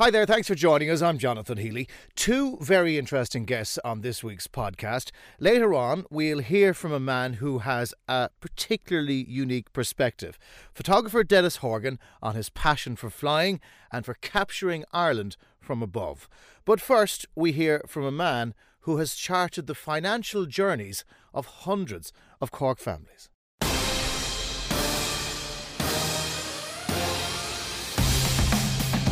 Hi there, thanks for joining us. I'm Jonathan Healy. Two very interesting guests on this week's podcast. Later on, we'll hear from a man who has a particularly unique perspective. Photographer Denis Horgan on his passion for flying and for capturing Ireland from above. But first, we hear from a man who has charted the financial journeys of hundreds of Cork families.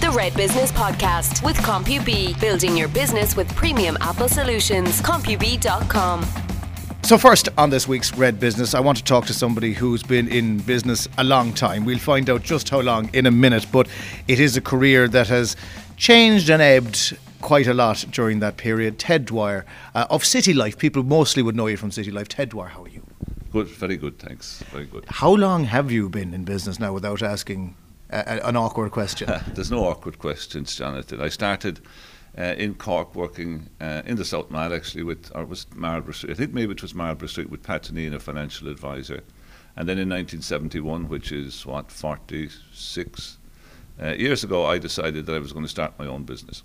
The Red Business Podcast with CompuB, building your business with premium Apple solutions. CompuB.com. So, first on this week's Red Business, I want to talk to somebody who's been in business a long time. We'll find out just how long in a minute, but it is a career that has changed and ebbed quite a lot during that period. Ted Dwyer uh, of City Life. People mostly would know you from City Life. Ted Dwyer, how are you? Good, very good, thanks. Very good. How long have you been in business now without asking uh, an awkward question? There's no awkward questions, Jonathan. I started uh, in Cork working uh, in the South Mall actually with, or was Marlborough Street, I think maybe it was Marlborough Street with Pat Deneen, a financial advisor. And then in 1971, which is what, 46 uh, years ago, I decided that I was going to start my own business.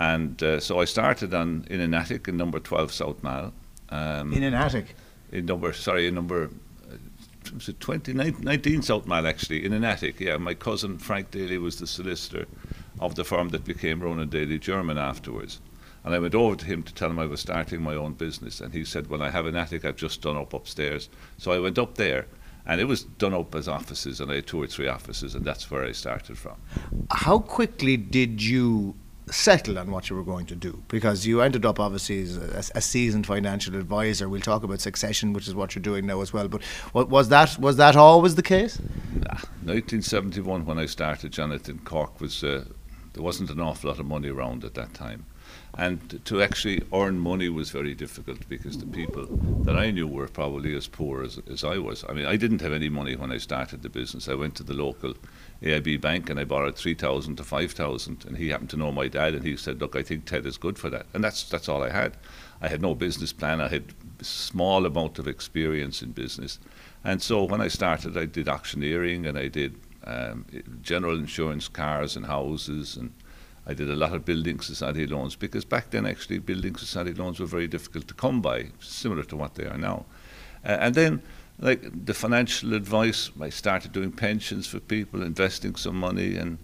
And uh, so I started on in an attic in number 12 South Mall. Um, in an attic? In number, sorry, in number was it 20, 19 South Mall actually, in an attic. Yeah, my cousin Frank Daly was the solicitor of the firm that became Ronan Daly Jermyn afterwards. And I went over to him to tell him I was starting my own business. And he said, Well, I have an attic I've just done up upstairs. So I went up there, and it was done up as offices, and I had two or three offices, and that's where I started from. How quickly did you settle on what you were going to do because you ended up obviously as a, a, seasoned financial advisor. We'll talk about succession, which is what you're doing now as well. But was that was that always the case? Nah, 1971 when I started, Jonathan Cork was uh, there wasn't an awful lot of money around at that time. And to actually earn money was very difficult because the people that I knew were probably as poor as, as I was. I mean, I didn't have any money when I started the business. I went to the local AIB bank and I borrowed 3,000 to 5,000 and he happened to know my dad and he said, look, I think Ted is good for that. And that's, that's all I had. I had no business plan. I had small amount of experience in business. And so when I started, I did auctioneering and I did um, general insurance, cars and houses and I did a lot of building society loans because back then actually building society loans were very difficult to come by, similar to what they are now. Uh, and then like the financial advice, I started doing pensions for people, investing some money, and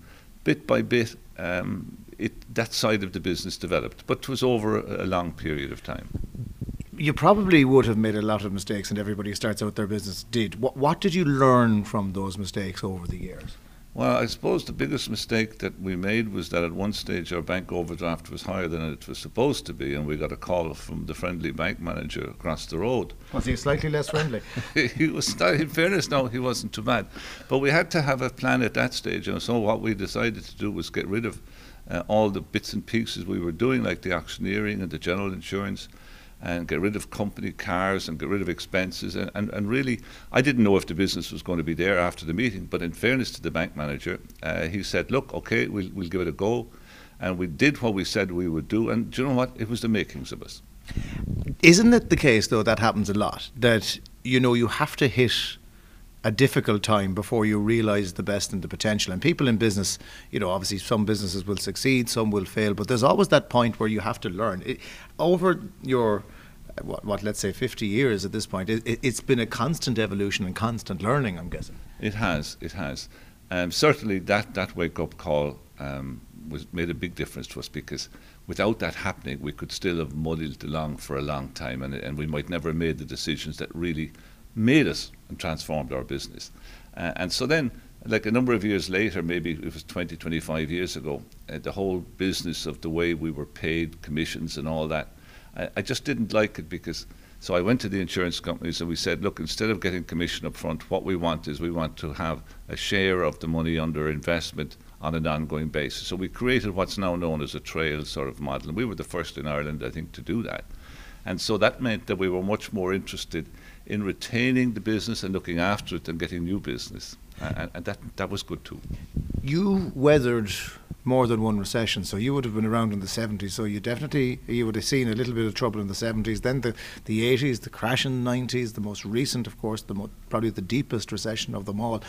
bit by bit, um, it, that side of the business developed. But it was over a, long period of time. You probably would have made a lot of mistakes, and everybody starts out their business did. What, what did you learn from those mistakes over the years? Well, I suppose the biggest mistake that we made was that at one stage our bank overdraft was higher than it was supposed to be, and we got a call from the friendly bank manager across the road. Was he slightly less friendly? he was. In fairness, no, he wasn't too bad. But we had to have a plan at that stage, and so what we decided to do was get rid of uh, all the bits and pieces we were doing, like the auctioneering and the general insurance and get rid of company cars and get rid of expenses. And, and, and really, I didn't know if the business was going to be there after the meeting, but in fairness to the bank manager, uh, he said, Look, okay, we'll, we'll give it a go. And we did what we said we would do. And do you know what? It was the makings of us. Isn't it the case, though, that happens a lot, that, you know, you have to hit a difficult time before you realize the best and the potential. And people in business, you know, obviously some businesses will succeed, some will fail, but there's always that point where you have to learn. It, over your what, what, let's say 50 years at this point it, has been a constant evolution and constant learning i'm guessing it has it has um, certainly that, that wake-up call um, was made a big difference to us because without that happening we could still have muddled along for a long time and, and we might never have made the decisions that really made us and transformed our business. Uh, and so then, like a number of years later, maybe it was 20, 25 years ago, uh, the whole business of the way we were paid, commissions and all that, I, I, just didn't like it because. So I went to the insurance companies and we said, look, instead of getting commission up front, what we want is we want to have a share of the money under investment on an ongoing basis. So we created what's now known as a trail sort of model. And we were the first in Ireland, I think, to do that. And so that meant that we were much more interested in retaining the business and looking after it and getting new business. And, and, that, that was good too. You weathered more than one recession, so you would have been around in the 70s, so you definitely, you would have seen a little bit of trouble in the 70s, then the, the 80s, the crash in the 90s, the most recent, of course, the mo- probably the deepest recession of them all.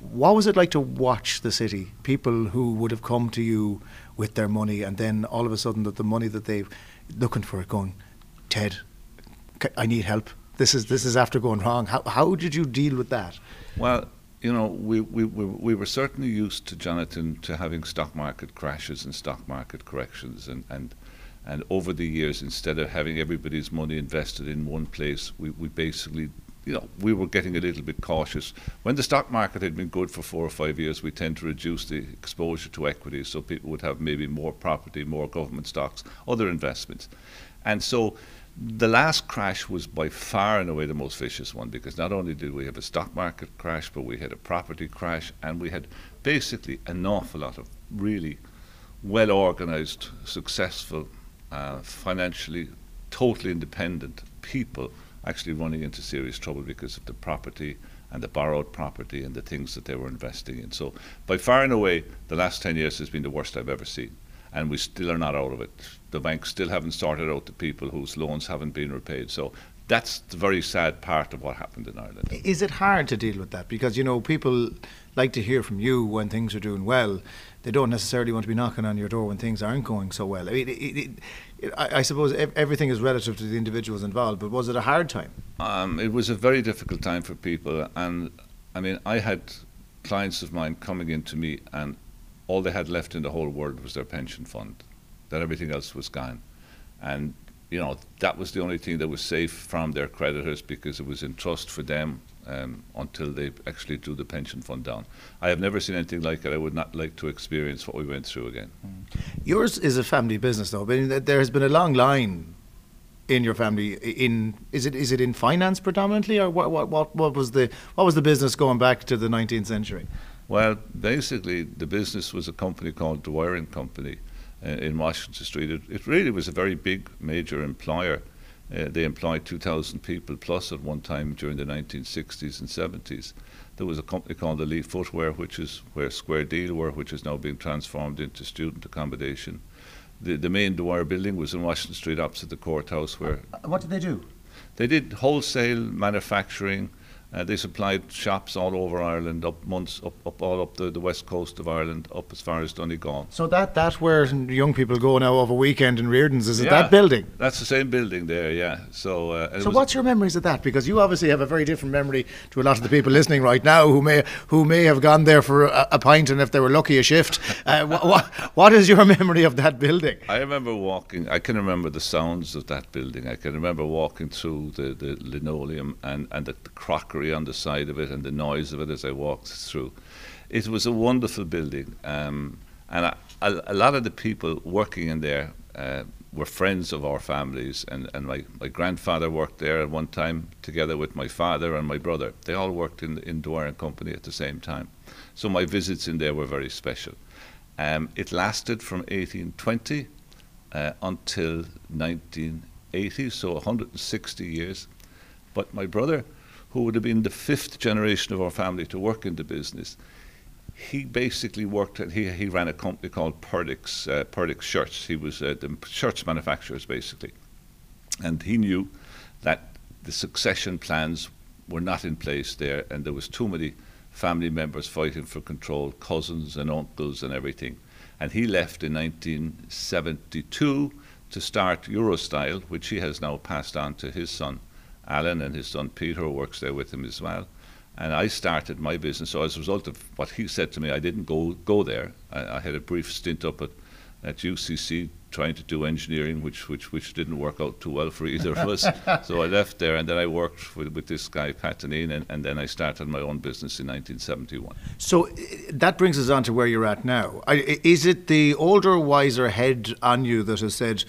what was it like to watch the city? People who would have come to you with their money, and then all of a sudden, that the money that they've looking for it, going, Ted, I need help. This is this is after going wrong. How how did you deal with that? Well, you know, we, we, we, we were certainly used to Jonathan to having stock market crashes and stock market corrections, and and and over the years, instead of having everybody's money invested in one place, we, we basically you know, we were getting a little bit cautious. When the stock market had been good for four or five years, we tend to reduce the exposure to equities so people would have maybe more property, more government stocks, other investments. And so the last crash was by far and away the most vicious one because not only did we have a stock market crash, but we had a property crash and we had basically an awful lot of really well organized, successful, uh, financially totally independent people actually running into serious trouble because of the property and the borrowed property and the things that they were investing in. So, by far and away, the last 10 years has been the worst I've ever seen. And we still are not out of it. The banks still haven't sorted out the people whose loans haven't been repaid. So, that's the very sad part of what happened in Ireland. Is it hard to deal with that? Because, you know, people like to hear from you when things are doing well. They don't necessarily want to be knocking on your door when things aren't going so well. I mean, it, it, it, I, I, suppose everything is relative to the individuals involved, but was it a hard time? Um, it was a very difficult time for people. And, I mean, I had clients of mine coming in to me, and all they had left in the whole world was their pension fund, that everything else was gone. And you know, that was the only thing that was safe from their creditors because it was in trust for them um, until they actually drew the pension fund down. I have never seen anything like it. I would not like to experience what we went through again. Yours is a family business, though. But there has been a long line in your family. In is it is it in finance predominantly, or what what what, what was the what was the business going back to the 19th century? Well, basically, the business was a company called Dwyer and Company uh, in Washington Street. It, it, really was a very big, major employer. Uh, they employed 2,000 people plus at one time during the 1960s and 70s. There was a company called Elite Footwear, which is where Square Deal were, which is now being transformed into student accommodation. The, the main Dwyer building was in Washington Street opposite the courthouse. Where uh, what did they do? They did wholesale manufacturing, uh, they supplied shops all over Ireland, up months, up, up all up the, the west coast of Ireland, up as far as Donegal. So that that's where young people go now over weekend in Rearden's. Is yeah, it that building? That's the same building there, yeah. So. Uh, so what's your memories of that? Because you obviously have a very different memory to a lot of the people listening right now, who may who may have gone there for a, a pint and if they were lucky a shift. Uh, what, what, what is your memory of that building? I remember walking. I can remember the sounds of that building. I can remember walking through the, the linoleum and and the, the crockery on the side of it and the noise of it as I walked through. It was a wonderful building, um, and a, a, lot of the people working in there uh, were friends of our families. And, and my, my grandfather worked there at one time together with my father and my brother. They all worked in, in Dwyer and Company at the same time. So my visits in there were very special. Um, it lasted from 1820 uh, until 1980, so 160 years. But my brother who would have been the fifth generation of our family to work in the business. He basically worked at, he, he ran a company called Perdix, uh, Perdix Shirts. He was uh, the shirts manufacturers, basically. And he knew that the succession plans were not in place there, and there was too many family members fighting for control, cousins and uncles and everything. And he left in 1972 to start Eurostyle, which he has now passed on to his son. Alan and his son Peter works there with him as well. And I started my business. So as a result of what he said to me, I didn't go go there. I, I had a brief stint up at, at UCC trying to do engineering, which which which didn't work out too well for either of us. so I left there, and then I worked with, with this guy Pat and, and then I started my own business in 1971. So uh, that brings us on to where you're at now. Is it the older, wiser head on you that has said?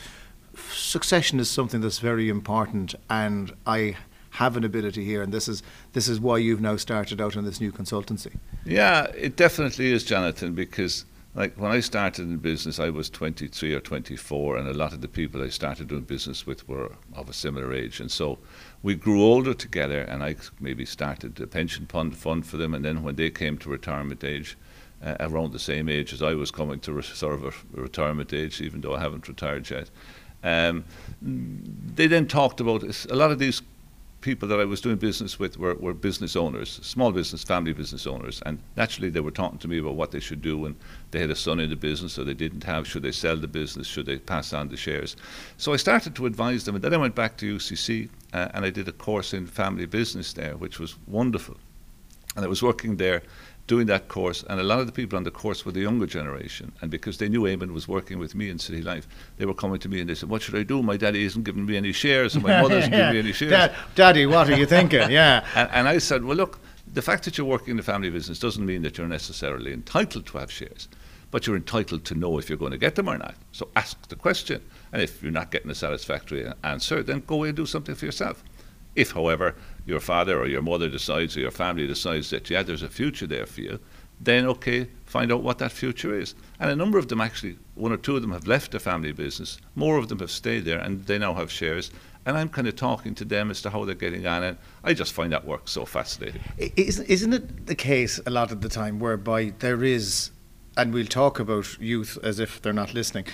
Succession is something that's very important, and I have an ability here, and this is this is why you've now started out on this new consultancy. Yeah, it definitely is, Jonathan, because like when I started in business, I was 23 or 24, and a lot of the people I started doing business with were of a similar age, and so we grew older together. And I maybe started a pension fund fund for them, and then when they came to retirement age. Uh, around the same age as I was coming to re- sort of a retirement age, even though I haven't retired yet. Um, they then talked about a lot of these people that I was doing business with were, were business owners, small business, family business owners, and naturally they were talking to me about what they should do when they had a son in the business or they didn't have. Should they sell the business? Should they pass on the shares? So I started to advise them, and then I went back to UCC uh, and I did a course in family business there, which was wonderful. And I was working there doing that course, and a lot of the people on the course were the younger generation. And because they knew Eamon was working with me in City Life, they were coming to me and they said, "What should I do? My daddy isn't giving me any shares, and my mother isn't giving me any shares." Dad, Daddy, what are you thinking? Yeah. and, and I said, "Well, look, the fact that you're working in the family business doesn't mean that you're necessarily entitled to have shares." But you're entitled to know if you're going to get them or not. So ask the question. And if you're not getting a satisfactory answer, then go away and do something for yourself. If, however, your father or your mother decides or your family decides that, yeah, there's a future there for you, then okay, find out what that future is. And a number of them actually, one or two of them have left the family business, more of them have stayed there and they now have shares. And I'm kind of talking to them as to how they're getting on, and I just find that work so fascinating. Isn't, it the case a lot of the time whereby there is, and we'll talk about youth as if they're not listening,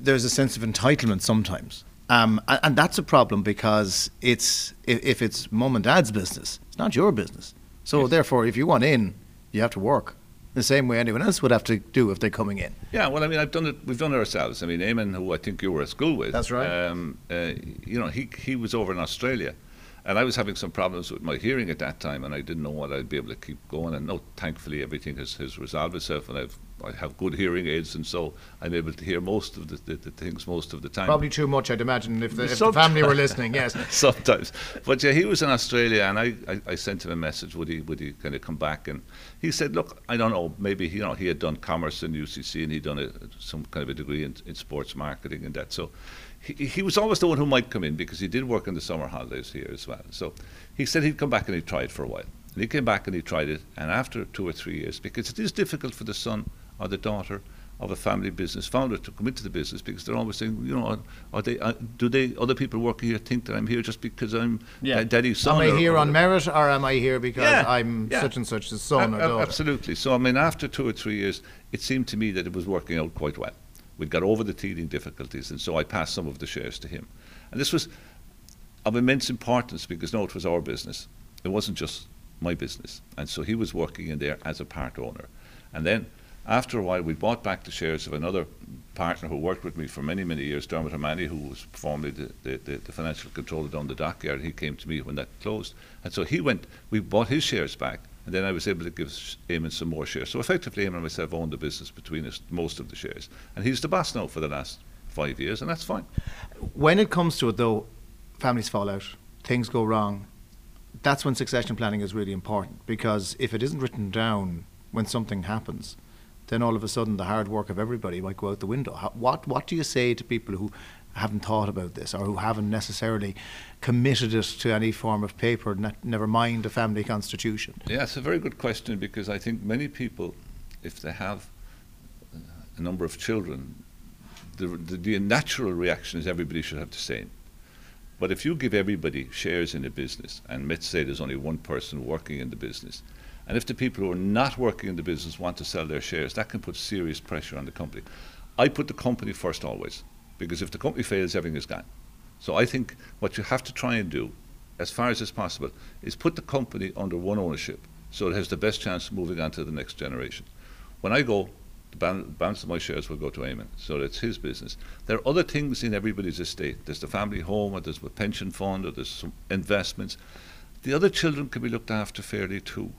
there's a sense of entitlement sometimes. Um, and, and, that's a problem because it's if, if, it's mum and dad's business, it's not your business. So yes. therefore, if you want in, you have to work the same way anyone else would have to do if they're coming in. Yeah, well, I mean, I've done it. We've done it ourselves. I mean, Eamon, who I think you were at school with. That's right. Um, uh, you know, he he was over in Australia, and I was having some problems with my hearing at that time, and I didn't know what I'd be able to keep going. And no, thankfully, everything has, has resolved itself, and I've I have good hearing aids, and so I'm able to hear most of the, the, the things most of the time. Probably too much, I'd imagine, if the, if the family were listening. Yes, sometimes. But yeah, he was in Australia, and I, I, I, sent him a message. Would he would he kind of come back? And he said, "Look, I don't know. Maybe you know he had done commerce in UCC, and he'd done a, some kind of a degree in, in sports marketing and that. So." He, he was always the one who might come in because he did work in the summer holidays here as well. So he said he'd come back and he'd try it for a while. And he came back and he tried it. And after two or three years, because it is difficult for the son or the daughter of a family business founder to come into the business because they're always saying, you know, are they, uh, do they, other people working here think that I'm here just because I'm yeah. daddy's son? Am I here or, on merit or am I here because yeah, I'm yeah. such and such a son a- or daughter? Absolutely. So, I mean, after two or three years, it seemed to me that it was working out quite well. We'd got over the teething difficulties, and so I passed some of the shares to him. And this was of immense importance because, no, it was our business. It wasn't just my business. And so he was working in there as a part owner. And then after a while, we bought back the shares of another partner who worked with me for many, many years, Dermot O'Malley, who was formerly the, the, the, the, financial controller down the dockyard. He came to me when that closed. And so he went, we bought his shares back, and then I was able to give Eamon some more shares. So effectively, Eamon and myself owned the business between us, most of the shares. And he's the boss now for the last five years, and that's fine. When it comes to it, though, families fall out, things go wrong. That's when succession planning is really important because if it isn't written down when something happens, then all of a sudden the hard work of everybody might go out the window. How, what what do you say to people who haven't thought about this or who haven't necessarily committed it to any form of paper, never mind a family constitution? Yeah, it's a very good question because I think many people, if they have uh, a number of children, the, the, the natural reaction is everybody should have the same. But if you give everybody shares in a business, and let's say there's only one person working in the business, and if the people who are not working in the business want to sell their shares, that can put serious pressure on the company. I put the company first always, because if the company fails, everything is gone. So I think what you have to try and do, as far as is possible, is put the company under one ownership so it has the best chance of moving on to the next generation. When I go, the balance of my shares will go to Eamon, so it's his business. There are other things in everybody's estate. There's the family home, or there's a pension fund, or there's some investments. The other children can be looked after fairly too.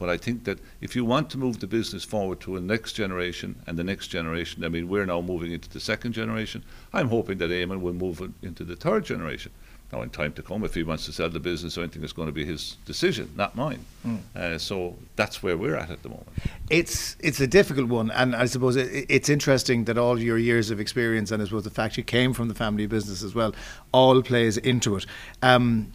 But I think that if you want to move the business forward to a next generation and the next generation, I mean, we're now moving into the second generation. I'm hoping that Eamon will move into the third generation. Now, in time to come, if he wants to sell the business or anything, it's going to be his decision, not mine. Mm. Uh, so that's where we're at at the moment. It's it's a difficult one, and I suppose it, it's interesting that all your years of experience and I suppose the fact you came from the family business as well, all plays into it. Um,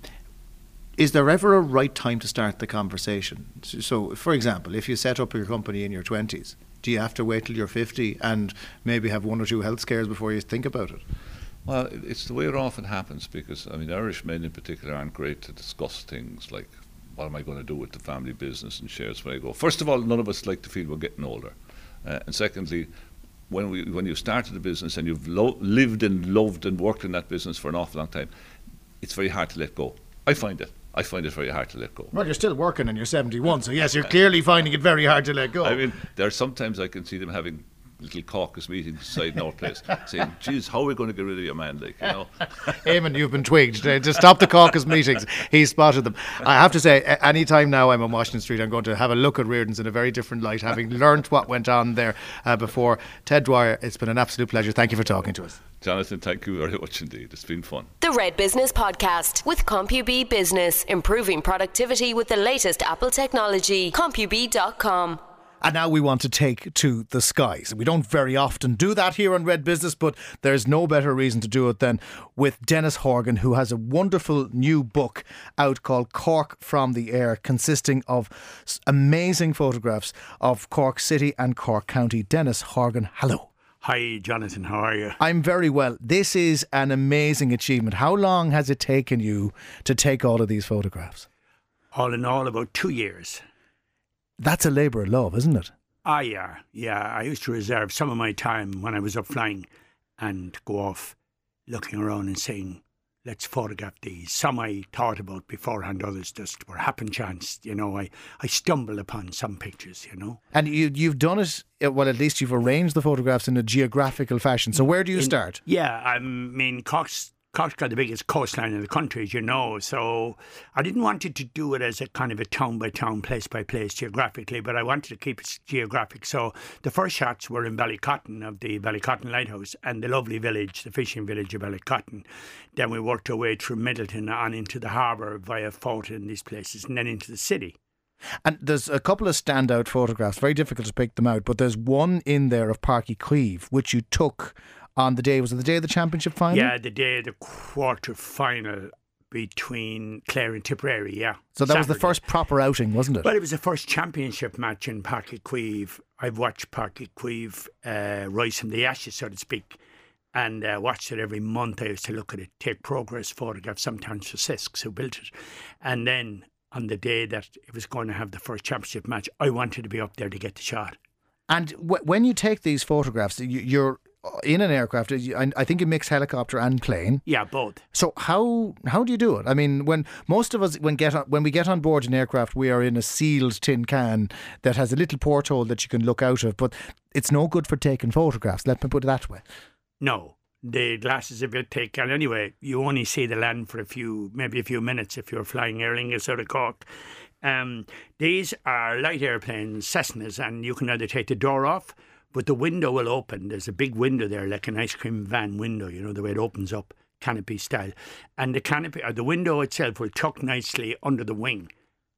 is there ever a right time to start the conversation? So, for example, if you set up your company in your 20s, do you have to wait till you're 50 and maybe have one or two health scares before you think about it? Well, it's the way it often happens because, I mean, Irish men in particular aren't great to discuss things like what am I going to do with the family business and shares when I go. First of all, none of us like to feel we're getting older. Uh, and secondly, when, we, when you started a business and you've lo- lived and loved and worked in that business for an awful long time, it's very hard to let go I find it. I find it very hard to let go. Well, you're still working and you're 71, so yes, you're clearly finding it very hard to let go. I mean, there are sometimes I can see them having little caucus meetings inside our place, saying, "Geez, how are we going to get rid of your man?" Like, you know. Eamon, you've been twigged. Uh, to stop the caucus meetings, he spotted them. I have to say, any time now I'm on Washington Street, I'm going to have a look at Rearden's in a very different light, having learnt what went on there uh, before. Ted Dwyer, it's been an absolute pleasure. Thank you for talking to us. Jonathan, thank you very much indeed. It's been fun. The Red Business Podcast with CompuB Business, improving productivity with the latest Apple technology. CompuB.com. And now we want to take to the skies. We don't very often do that here on Red Business, but there's no better reason to do it than with Denis Horgan, who has a wonderful new book out called Cork from the Air, consisting of amazing photographs of Cork City and Cork County. Denis Horgan, hello. Hi, Jonathan. How are you? I'm very well. This is an amazing achievement. How long has it taken you to take all of these photographs? All in all, about two years. That's a labour of love, isn't it? Ah, yeah, yeah. I used to reserve some of my time when I was up flying and go off looking around and saying, let's photograph these. Some I thought about beforehand, others just were happen chance. You know, I, I stumbled upon some pictures, you know. And you, you've done it, uh, well, at least you've arranged the photographs in a geographical fashion. So where do you In- start? Yeah, I mean, Cork's, Cork's got the biggest coastline in the country, as you know. So I didn't want it to do it as a kind of a town by town, place by place geographically, but I wanted to keep it geographic. So the first shots were in Ballycotton of the Ballycotton Lighthouse and the lovely village, the fishing village of Ballycotton. Then we worked our way through Midleton on into the harbour via Fort and these places, and then into the city. And there's a couple of standout photographs, very difficult to pick them out, but there's one in there of Páirc Uí Chaoimh, which you took on the day, was it the day of the championship final? Yeah, the day of the quarter final between Clare and Tipperary, yeah. So that was the first proper outing, wasn't it? Well, it was the first championship match in Páirc Uí Chaoimh. I've watched Páirc Uí Chaoimh uh, rise from the ashes, so to speak, and uh, watched it every month. I used to look at it, take progress photographs, sometimes for Sisks, who built it. And then on the day that it was going to have the first championship match, I wanted to be up there to get the shot. And w- when you take these photographs, you, you're in an aircraft. I I think you mix helicopter and plane. Yeah, both. So how how do you do it? I mean, when most of us when get on, when we get on board an aircraft, we are in a sealed tin can that has a little porthole that you can look out of, but it's no good for taking photographs. Let me put it that way. No, the glass is a bit thick, and anyway, you only see the land for a few, maybe a few minutes if you're flying Aer Lingus out of Cork. Um, these are light airplanes, Cessnas, and you can either take the door off, but the window will open. There's a big window there, like an ice cream van window, you know, the way it opens up, canopy style. And the canopy, or the window itself will tuck nicely under the wing.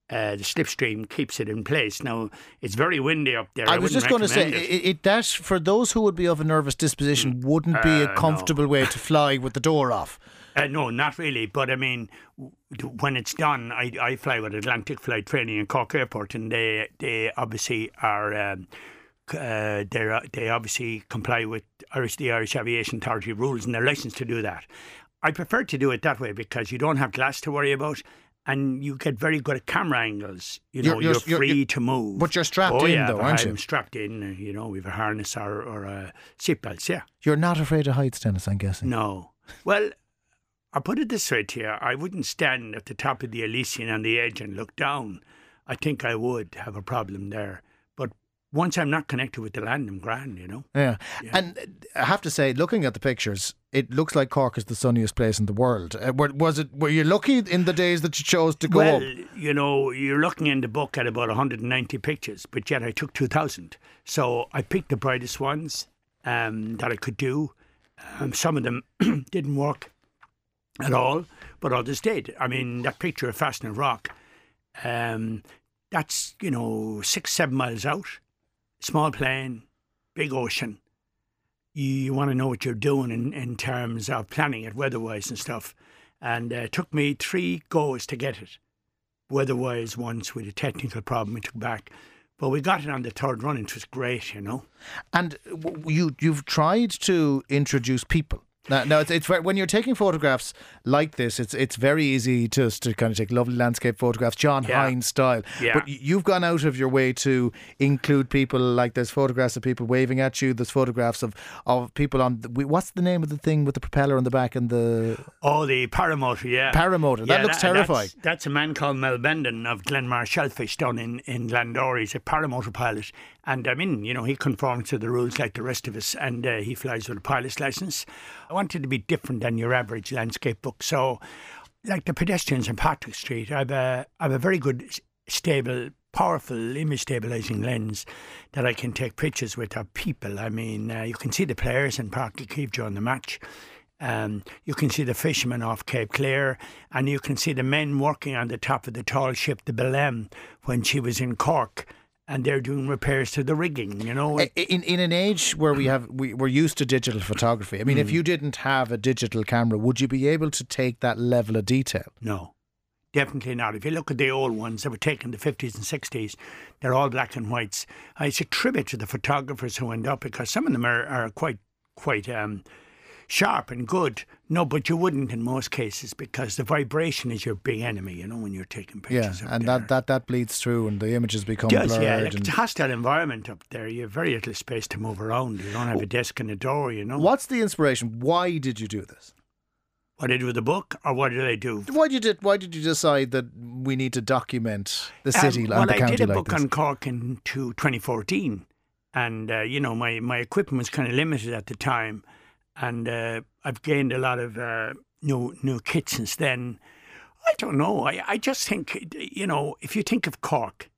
Uh, the slipstream keeps it in place. Now, it's very windy up there. I, was just going to say it, it, that for those who would be of a nervous disposition wouldn't be Uh, a no. comfortable way to fly with the door off. Uh, no, not really. But I mean, when it's done, I, I fly with Atlantic Flight Training in Cork Airport, and they they obviously are. Um, uh, they they obviously comply with Irish the Irish Aviation Authority rules, and they're licensed to do that. I prefer to do it that way because you don't have glass to worry about, and you get very good at camera angles. You know, you're- you're, you're- free you're- to move. but you're strapped oh, in yeah, though, aren't I'm you? strapped in. You know, we've a harness or or a seatbelts. Yeah. You're not afraid of heights, Denis. I'm guessing. No. Well, I'll put it this way to you. I wouldn't stand at the top of the Elysian on the edge and look down. I think I would have a problem there. Once I'm not connected with the land, I'm grand, you know. Yeah. Yeah. and uh, I have to say, looking at the pictures, it looks like Cork is the sunniest place in the world. Uh, were, was it? Were you lucky in the days that you chose to go well, up? you know, you're looking in the book at about 190 pictures, but yet I took 2,000. So I picked the brightest ones um, that I could do. Um, some of them didn't work at all, but others did. I mean, that picture of Fastnet Rock, um, that's, you know, six, seven miles out, small plane, big ocean. You, you want to know what you're doing in, in terms of planning it weather-wise and stuff. And uh, it took me three goes to get it. Weather-wise, once with a technical problem, we took back. But we got it on the third run, it was great, you know. And you you've tried to introduce people No, no it's, it's when you're taking photographs like this, it's it's very easy just to kind of take lovely landscape photographs, John Yeah. Hinde style. Yeah. But you've gone out of your way to include people like there's photographs of people waving at you. There's photographs of, of people on. The, what's the name of the thing with the propeller on the back and the Oh, the paramotor, yeah. paramotor? That Yeah, looks terrifying. That's, that's a man called Mel Bendon of Glenmar Shellfish down in, in Glandore. He's a paramotor pilot. And I mean, you know, he conforms to the rules like the rest of us and uh, he flies with a pilot's license. I wanted to be different than your average landscape book. So, like the pedestrians on Patrick Street, I've a, I've a very good, stable, powerful image stabilizing lens that I can take pictures with of people. I mean, uh, you can see the players in Páirc Uí Chaoimh during the match. Um, you can see the fishermen off Cape Clear, and you can see the men working on the top of the tall ship, the Belem, when she was in Cork, and they're doing repairs to the rigging. You know, In in an age where we have we, we're used to digital photography. I mean, Mm. if you didn't have a digital camera, would you be able to take that level of detail? no, definitely not. If you look at the old ones that were taken in the fifties and sixties, they're all black and whites. Uh, It's a tribute to the photographers who end up because some of them are, are quite quite um, sharp and good. No, but you wouldn't in most cases because the vibration is your big enemy. You know, when you're taking pictures. up and there. that, that, that bleeds through, and the images become does, blurred. yeah. Like and it's a hostile environment up there. You have very little space to move around. You don't have a desk and a door, you know. What's the inspiration? Why did you do this? What did I do with the book, or what did I do? Why did you why did you decide that we need to document the city Um, and well, the I county did a like book this? on Cork in 2014, and uh, you know my, my equipment was kind of limited at the time, and uh, I've gained a lot of uh, new new kit since then. I don't know. I I just think you know if you think of Cork,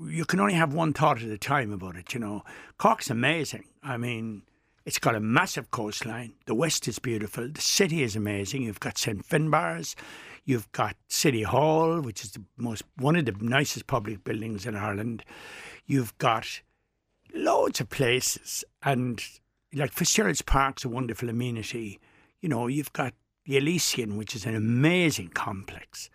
you can only have one thought at a time about it. You know, Cork's amazing. I mean. It's got a massive coastline. The west is beautiful. The city is amazing. You've got St Finbar's. You've got City Hall, which is the most one of the nicest public buildings in Ireland. You've got loads of places, and like Fitzgerald's Park's a wonderful amenity. You know, you've got the Elysian, which is an amazing complex.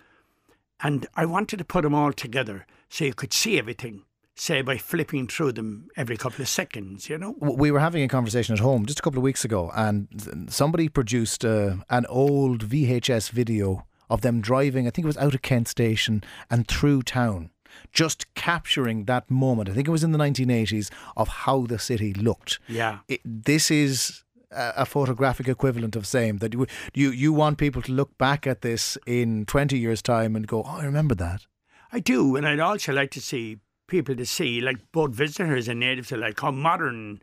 And I wanted to put them all together so you could see everything, say by flipping through them every couple of seconds, you know? We were having a conversation at home just a couple of weeks ago, and somebody produced uh, an old VHS video of them driving. I think it was out of Kent Station and through town, just capturing that moment. I think it was in the 1980s of how the city looked. Yeah. It, this is a, a photographic equivalent of same that you, you you want people to look back at this in 20 years' time and go, oh, I remember that. I do, and I'd also like to see people to see, like both visitors and natives alike, how modern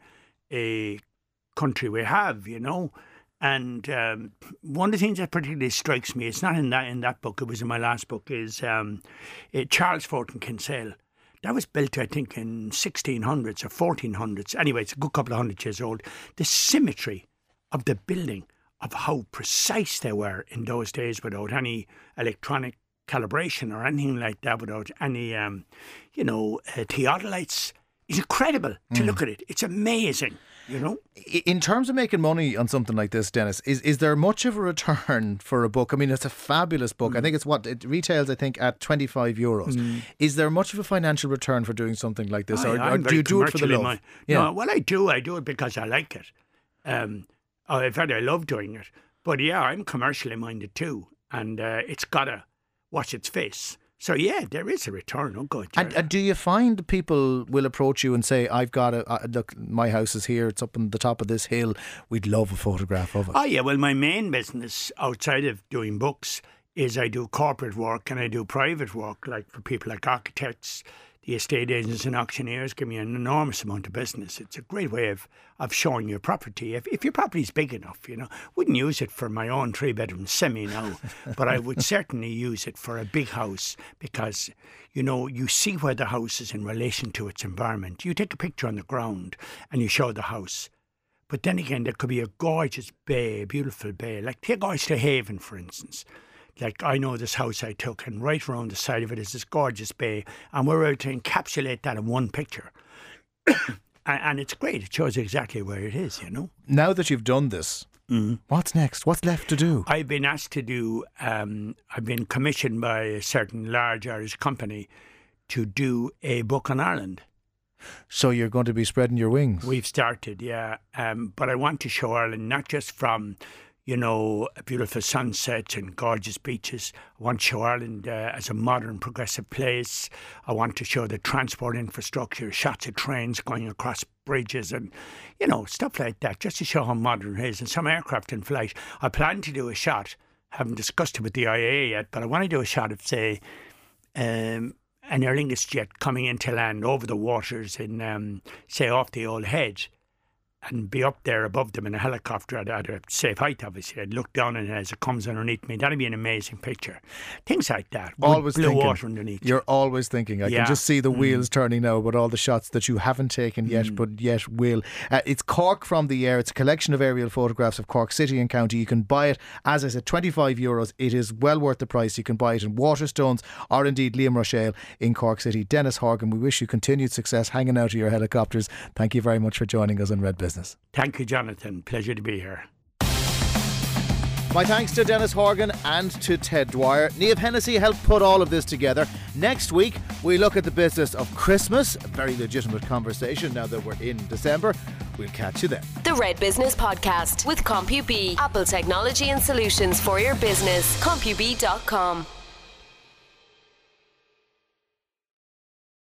a country we have, you know. And um, one of the things that particularly strikes me, it's not in that in that book, it was in my last book, is um, uh, Charles Fort in Kinsale. That was built, I think, in 1600s or 1400s. Anyway, it's a good couple of hundred years old. The symmetry of the building, of how precise they were in those days without any electronic calibration or anything like that, without any, um, you know, uh, theodolites, is incredible to look at it. It's amazing, you know. In terms of making money on something like this, Denis, is, is there much of a return for a book? I mean, it's a fabulous book. Mm. I think it's what it retails. I think at twenty five euros. Is there much of a financial return for doing something like this, I- or, or do you do it for the love? yeah, No, well, I do. I do it because I like it. Um, oh, in fact, I love doing it. But yeah, I'm commercially minded too, and uh, it's gotta watch its face. So yeah, there is a return. Oh God, And, and do you find people will approach you and say, "I've got a uh, look, my house is here. It's up on the top of this hill. We'd love a photograph of it." Oh yeah, well, my main business outside of doing books is I do corporate work and I do private work, like for people like architects, the estate agents and auctioneers give me an enormous amount of business. It's a great way of, of showing your property. If, if your property is big enough, you know, wouldn't use it for my own three bedroom semi now, but I would certainly use it for a big house because, you know, you see where the house is in relation to its environment. You take a picture on the ground and you show the house. But then again, there could be a gorgeous bay, a beautiful bay. Like take Oyster Haven, for instance. Like I know this house I took, and right around the side of it is this gorgeous bay, and we're able to encapsulate that in one picture. and, it's great. It shows exactly where it is, you know. Now that you've done this, what's next? What's left to do? I've been asked to do, um, I've been commissioned by a certain large Irish company to do a book on Ireland. So you're going to be spreading your wings. We've started, yeah. Um, but I want to show Ireland not just from, you know, beautiful sunsets and gorgeous beaches. I want to show Ireland uh, as a modern, progressive place. I want to show the transport infrastructure, shots of trains going across bridges and, you know, stuff like that, just to show how modern it is. And some aircraft in flight. I plan to do a shot, haven't discussed it with the IAA yet, but I want to do a shot of, say, um, an Aer Lingus jet coming into land over the waters in, um, say, off the Old Head and be up there above them in a helicopter at, at a safe height, obviously. I'd look down it as it comes underneath me. That'd be an amazing picture. Things like that. Always blue thinking. water underneath. you. You're always thinking. I Yeah. can just see the Mm. wheels turning now about all the shots that you haven't taken yet, but yet will. Uh, it's Cork from the air. It's a collection of aerial photographs of Cork City and County. You can buy it, as I said, 25 euros. It is well worth the price. You can buy it in Waterstones or indeed Liam Ruiséal in Cork City. Denis Horgan, we wish you continued success hanging out of your helicopters. Thank you very much for joining us on Red Business. Thank you, Jonathan. Pleasure to be here. My thanks to Denis Horgan and to Ted Dwyer. Niamh Hennessy helped put all of this together. Next week, we look at the business of Christmas, a very legitimate conversation now that we're in December. We'll catch you then. The Red Business Podcast with CompuB, Apple technology and solutions for your business. CompuB.com.